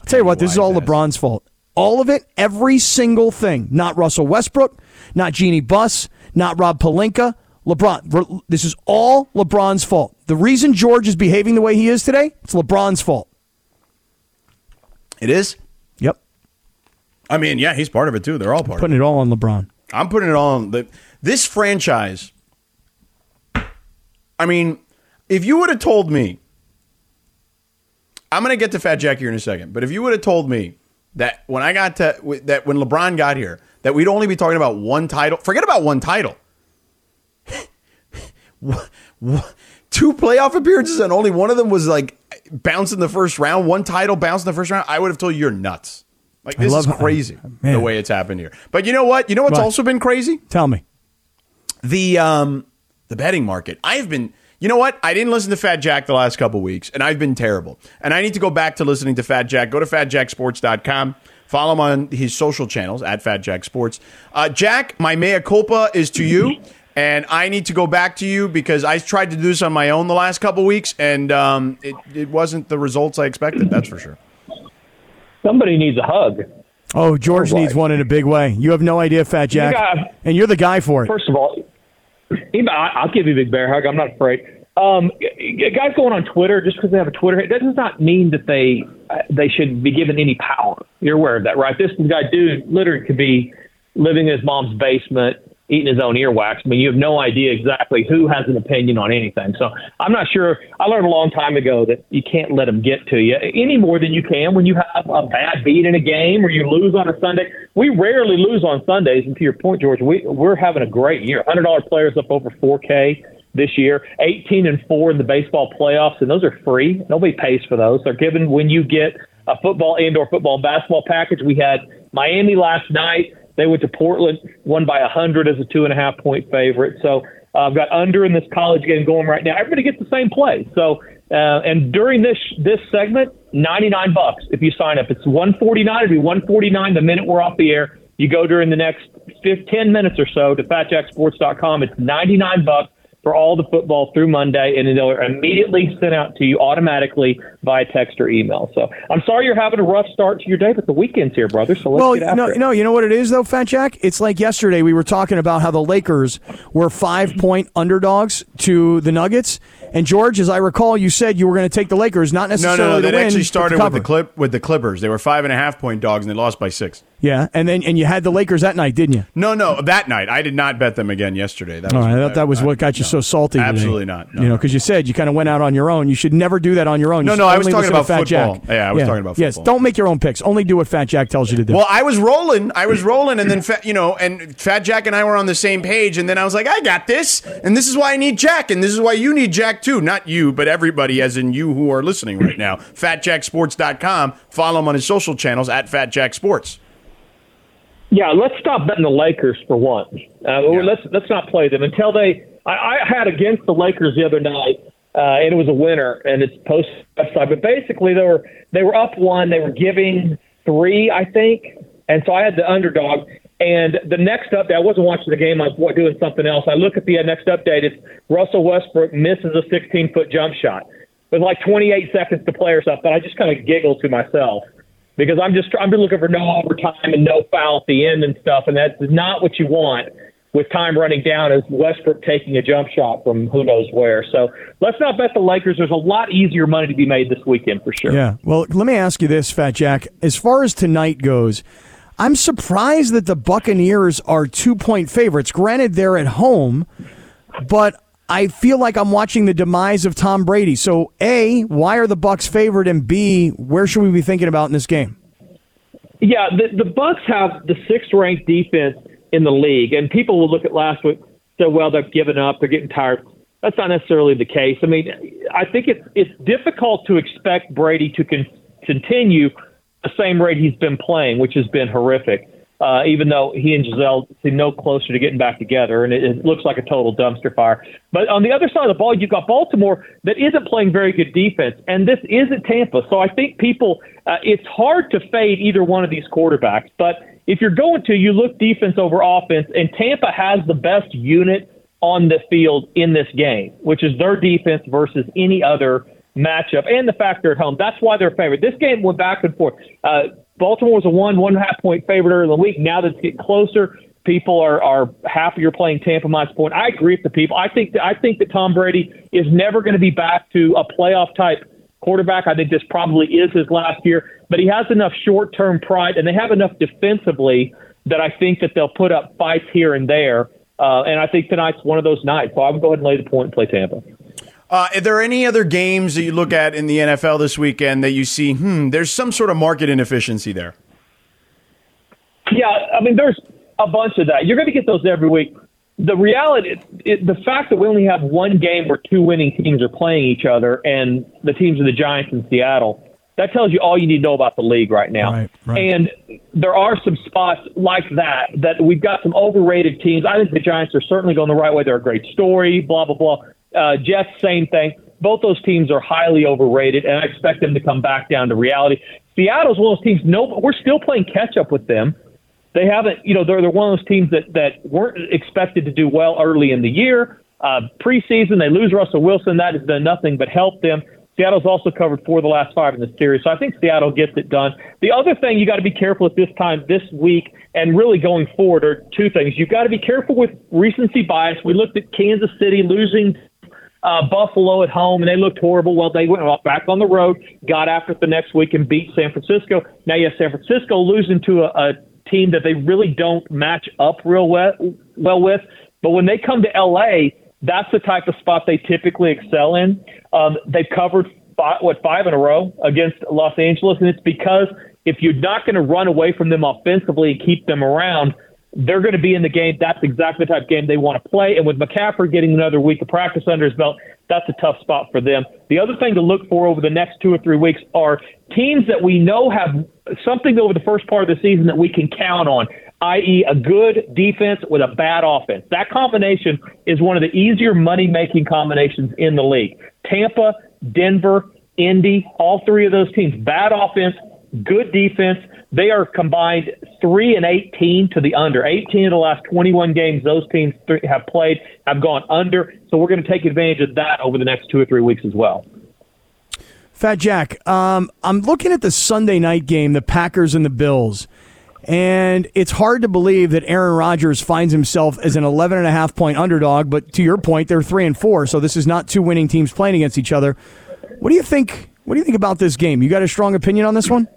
I'll tell you what, this is all LeBron's fault. All of it, every single thing. Not Russell Westbrook, not Jeanie Buss, not Rob Pelinka. LeBron. This is all LeBron's fault. The reason George is behaving the way he is today, it's LeBron's fault. It is? Yep. I mean, yeah, he's part of it too. They're all part of it. Putting it all on LeBron. I'm putting it all on the, this franchise. I mean, if you would have told me, I'm going to get to Fat Jack here in a second, but if you would have told me that when I got to that when LeBron got here, that we'd only be talking about one title, forget about one title. Two playoff appearances and only one of them was like bounced in the first round. One title bounced in the first round. I would have told you you're nuts. Like this is crazy man. the way it's happened here. But you know what? You know what's What? also been crazy? Tell me. the um the betting market. I've been you know what? I didn't listen to Fat Jack the last couple weeks, and I've been terrible. And I need to go back to listening to Fat Jack. Go to fatjacksports.com. Follow him on his social channels at Fat Jack Sports. Uh, Jack, my mea culpa is to you, and I need to go back to you because I tried to do this on my own the last couple weeks, and um, it, it wasn't the results I expected. That's for sure. Somebody needs a hug. Oh, George needs one in a big way. You have no idea, Fat Jack. got- and you're the guy for it. First of all, I- I'll give you a big bear hug. I'm not afraid. Um, guys going on Twitter just because they have a Twitter, that does not mean that they uh, they should be given any power. You're aware of that, right? This guy, dude, literally could be living in his mom's basement, eating his own earwax. I mean, you have no idea exactly who has an opinion on anything. So I'm not sure. I learned a long time ago that you can't let them get to you any more than you can when you have a bad beat in a game or you lose on a Sunday. We rarely lose on Sundays. And to your point, George, we, we're having a great year. $100 players up over 4K this year, 18 and 4 in the baseball playoffs, and those are free. Nobody pays for those. They're given when you get a football, indoor football, and basketball package. We had Miami last night. They went to Portland, won by 100 as a two and a half point favorite. So uh, I've got under in this college game going right now. Everybody gets the same play. So uh, and during this this segment, 99 bucks if you sign up. It's 149. It'll be 149 the minute we're off the air. You go during the next 15, 10 minutes or so to fatjacksports.com. It's 99 bucks for all the football through Monday, and they'll immediately sent out to you automatically via text or email. So I'm sorry you're having a rough start to your day, but the weekend's here, brother. So let's well, get after no, it. no, you know what it is though, Fat Jack. It's like yesterday we were talking about how the Lakers were five point underdogs to the Nuggets, and George, as I recall, you said you were going to take the Lakers, not necessarily no, no. to That win, actually started to with the clip with the Clippers. They were five and a half point dogs and they lost by six. Yeah, and then and you had the Lakers that night, didn't you? No, no, that night I did not bet them again yesterday. That All was right, that, that was what got you so salty. today. Absolutely not. No, you know, no. because you said you kind of went out on your own. You should never do that on your own. You No, should no, I was talking about Fat football. Jack. Yeah, I was talking about football. Yes, don't make your own picks. Only do what Fat Jack tells you to do. Well, I was rolling. I was rolling, and then Fat, you know, and Fat Jack and I were on the same page, and then I was like, I got this, and this is why I need Jack, and this is why you need Jack too. Not you, but everybody, as in you who are listening right now. FatJackSports.com. Follow him on his social channels at Fat Jack Sports. Yeah, let's stop betting the Lakers for once. Uh, Let's let's not play them until they. I, I had against the Lakers the other night, uh, and it was a winner, and it's post website. But basically, they were they were up one. They were giving three, I think, and so I had the underdog. And the next update, I wasn't watching the game. I was doing something else. I look at the uh, next update. It's Russell Westbrook misses a 16 foot jump shot with like 28 seconds to play or something. But I just kind of giggle to myself because I'm just I'm just looking for no overtime and no foul at the end and stuff, and that's not what you want with time running down is Westbrook taking a jump shot from who knows where. So let's not bet the Lakers. There's a lot easier money to be made this weekend for sure. Yeah. Well, let me ask you this, Fat Jack. As far as tonight goes, I'm surprised that the Buccaneers are two point favorites. Granted, they're at home, but I feel like I'm watching the demise of Tom Brady. So, A, why are the Bucs favored? And B, where should we be thinking about in this game? Yeah, the the Bucs have the sixth ranked defense in the league, and people will look at last week say, well, they've given up, they're getting tired. That's not necessarily the case. I mean, I think it's it's difficult to expect Brady to con- continue the same rate he's been playing, which has been horrific. Uh, even though he and Gisele seem no closer to getting back together, and it, it looks like a total dumpster fire. But on the other side of the ball, you've got Baltimore that isn't playing very good defense, and this isn't Tampa. So I think people, uh, it's hard to fade either one of these quarterbacks. But if you're going to, you look defense over offense, and Tampa has the best unit on the field in this game, which is their defense versus any other matchup, and the fact they're at home. That's why they're favored. This game went back and forth. Uh, Baltimore was a one, one and a half point favorite early in the week. Now that it's getting closer, people are, are happier playing Tampa minus point. I agree with the people. I think that, I think that Tom Brady is never going to be back to a playoff type quarterback. I think this probably is his last year, but he has enough short term pride, and they have enough defensively that I think that they'll put up fights here and there. Uh, and I think tonight's one of those nights. So I would go ahead and lay the point and play Tampa. Uh, are there any other games that you look at in the NFL this weekend that you see, hmm, there's some sort of market inefficiency there? Yeah, I mean, there's a bunch of that. You're going to get those every week. The reality, it, the fact that we only have one game where two winning teams are playing each other, and the teams are the Giants and Seattle, that tells you all you need to know about the league right now. Right, right. And there are some spots like that that we've got some overrated teams. I think the Giants are certainly going the right way. They're a great story. Blah blah blah. Uh, Jets, same thing. Both those teams are highly overrated, and I expect them to come back down to reality. Seattle's one of those teams. No, we're still playing catch up with them. They haven't, you know, they're they're one of those teams that that weren't expected to do well early in the year. Uh, preseason, they lose Russell Wilson. That has done nothing but help them. Seattle's also covered four of the last five in the series, so I think Seattle gets it done. The other thing you got to be careful at this time this week and really going forward are two things. You've got to be careful with recency bias. We looked at Kansas City losing uh, Buffalo at home, and they looked horrible. Well, they went back on the road, got after it the next week, and beat San Francisco. Now you have San Francisco losing to a, a team that they really don't match up real well, well with. But when they come to L.A., that's the type of spot they typically excel in. Um, they've covered five, what five in a row against Los Angeles, and it's because if you're not going to run away from them offensively and keep them around, they're going to be in the game. That's exactly the type of game they want to play. And with McCaffrey getting another week of practice under his belt, that's a tough spot for them. The other thing to look for over the next two or three weeks are teams that we know have something over the first part of the season that we can count on, i.e., a good defense with a bad offense. That combination is one of the easier money making combinations in the league. Tampa, Denver, Indy, all three of those teams, bad offense, good defense. They are combined three and 18 to the under. 18 of the last 21 games those teams have played have gone under. So we're going to take advantage of that over the next two or three weeks as well. Fat Jack, um, I'm looking at the Sunday night game, the Packers and the Bills, and it's hard to believe that Aaron Rodgers finds himself as an 11 and a half point underdog. But to your point, they're three and four, so this is not two winning teams playing against each other. What do you think? What do you think about this game? You got a strong opinion on this one?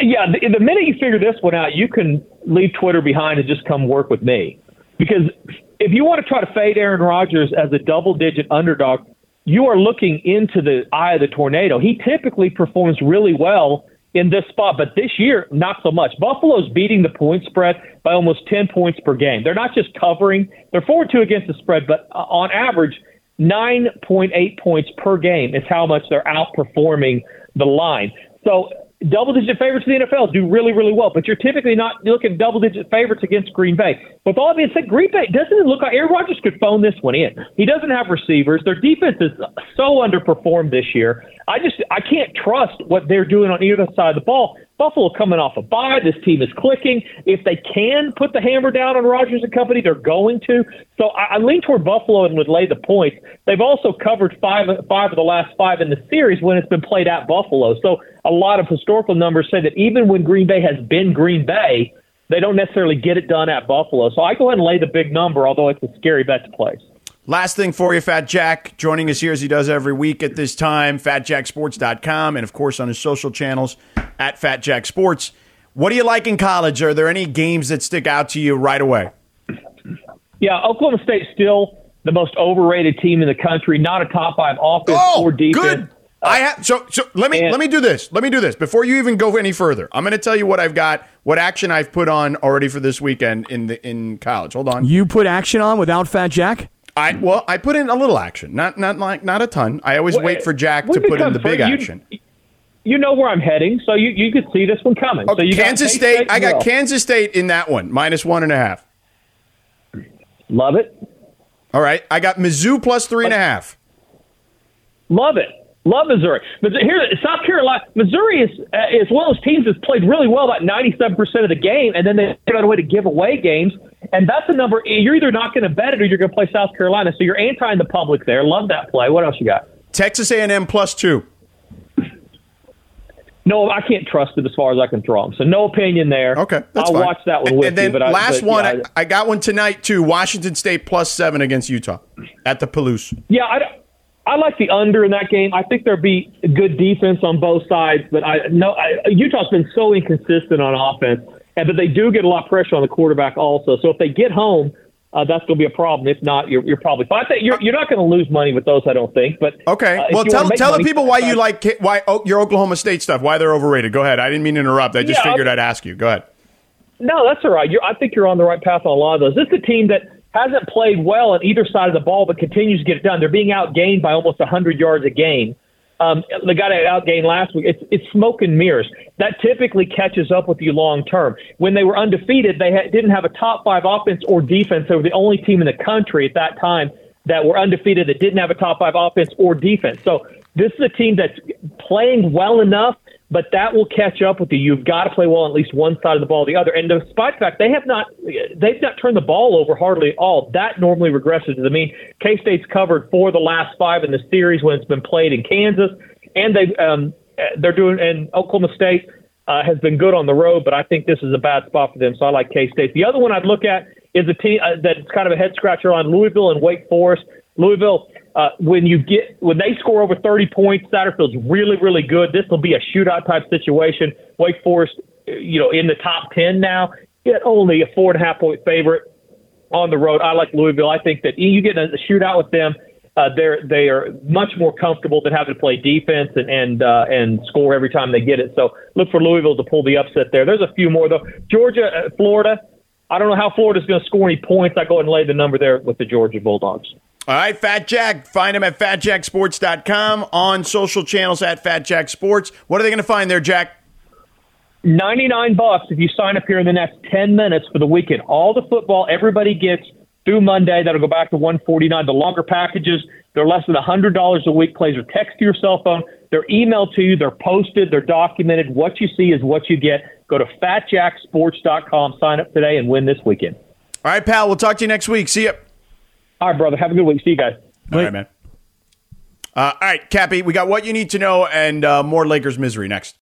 Yeah, the, the minute you figure this one out, you can leave Twitter behind and just come work with me. Because if you want to try to fade Aaron Rodgers as a double digit underdog, you are looking into the eye of the tornado. He typically performs really well in this spot, but this year, not so much. Buffalo's beating the point spread by almost 10 points per game. They're not just covering, they're 4 2 against the spread, but uh, on average, 9.8 points per game is how much they're outperforming the line. So double digit favorites in the NFL do really, really well, but you're typically not looking double digit favorites against Green Bay. With all that being said, Green Bay doesn't it look like Aaron Rodgers could phone this one in. He doesn't have receivers. Their defense is so underperformed this year. I just I can't trust what they're doing on either side of the ball. Buffalo coming off a bye. This team is clicking. If they can put the hammer down on Rodgers and company, they're going to. So I, I lean toward Buffalo and would lay the points. They've also covered five five of the last five in the series when it's been played at Buffalo. So a lot of historical numbers say that even when Green Bay has been Green Bay, they don't necessarily get it done at Buffalo. So I go ahead and lay the big number, although it's a scary bet to place. Last thing for you, Fat Jack, joining us here as he does every week at this time, fatjacksports.com, and of course on his social channels at Fat Jack Sports. What do you like in college? Are there any games that stick out to you right away? Yeah, Oklahoma State's still the most overrated team in the country, not a top five offense oh, or defense. Good. I have so so let me And- let me do this. Let me do this before you even go any further. I'm going to tell you what I've got, what action I've put on already for this weekend in the in college. Hold on. You put action on without Fat Jack? I well, I put in a little action, not not like not a ton. I always Well, wait for Jack to put in the big you- action. You know where I'm heading, so you, you could see this one coming. so you Kansas K-State State. I got. Kansas State in that one, minus one and a half. Love it. All right, I got Mizzou plus three and a half. Love it. Love Missouri. But here, South Carolina, Missouri is uh, is one of teams that's played really well about 97 percent of the game, and then they find a way to give away games. And that's a number you're either not going to bet it or you're going to play South Carolina. So you're anti in the public there. Love that play. What else you got? Texas A&M plus two. No, I can't trust it as far as I can throw them. So no opinion there. Okay, that's I'll fine. watch that one with and then you. But I, last but, one, yeah, I, I got one tonight too. Washington State plus seven against Utah at the Palouse. Yeah, I, I like the under in that game. I think there'll be good defense on both sides, but I no I, Utah's been so inconsistent on offense, and but they do get a lot of pressure on the quarterback also. So if they get home, uh, that's going to be a problem. If not, you're, you're probably fine. I think you're, you're not going to lose money with those, I don't think. But Okay. uh, well, tell tell the people why you like why oh, your Oklahoma State stuff. Why they're overrated. Go ahead. I didn't mean to interrupt. I just Yeah, figured I'll- I'd ask you. Go ahead. No, that's all right. You're, I think you're on the right path on a lot of those. This is a team that hasn't played well on either side of the ball, but continues to get it done. They're being outgained by almost 100 yards a game. Um, the guy that outgained last week, it's, it's smoke and mirrors. That typically catches up with you long term. When they were undefeated, they ha- didn't have a top five offense or defense. They were the only team in the country at that time that were undefeated that didn't have a top five offense or defense. So this is a team that's playing well enough, but that will catch up with you. You've got to play well on at least one side of the ball, or the other. And despite the fact they have not, they've not turned the ball over hardly at all. That normally regresses to the mean. K State's covered four of the last five in the series when it's been played in Kansas, and they um, they're doing. And Oklahoma State uh, has been good on the road, but I think this is a bad spot for them. So I like K State. The other one I'd look at is a team uh, that's kind of a head scratcher on Louisville and Wake Forest. Louisville, uh, when you get when they score over 30 points, Satterfield's really really good. This will be a shootout type situation. Wake Forest, you know, in the top 10 now, yet only a four and a half point favorite on the road. I like Louisville. I think that you get a shootout with them. Uh, they're they are much more comfortable than having to play defense and and uh, and score every time they get it. So look for Louisville to pull the upset there. There's a few more though. Georgia, uh, Florida. I don't know how Florida's going to score any points. I go ahead and lay the number there with the Georgia Bulldogs. All right, Fat Jack. Find him at fatjacksports.com on social channels at Fat Jack Sports. What are they going to find there, Jack? 99 bucks if you sign up here in the next 10 minutes for the weekend. All the football everybody gets through Monday. That'll go back to 149. The longer packages, they're less than $100 a week. Plays are text to your cell phone. They're emailed to you. They're posted. They're documented. What you see is what you get. Go to fatjacksports.com. Sign up today and win this weekend. All right, pal. We'll talk to you next week. See you. All right, brother. Have a good week. See you guys. All right, man. Uh, all right, Kappy, we got what you need to know and uh, more Lakers misery next.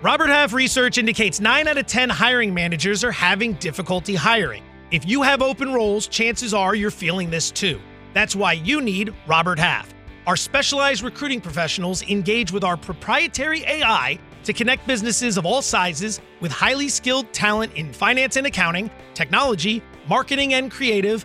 Robert Half research indicates 9 out of 10 hiring managers are having difficulty hiring. If you have open roles, chances are you're feeling this too. That's why you need Robert Half. Our specialized recruiting professionals engage with our proprietary AI to connect businesses of all sizes with highly skilled talent in finance and accounting, technology, marketing and creative,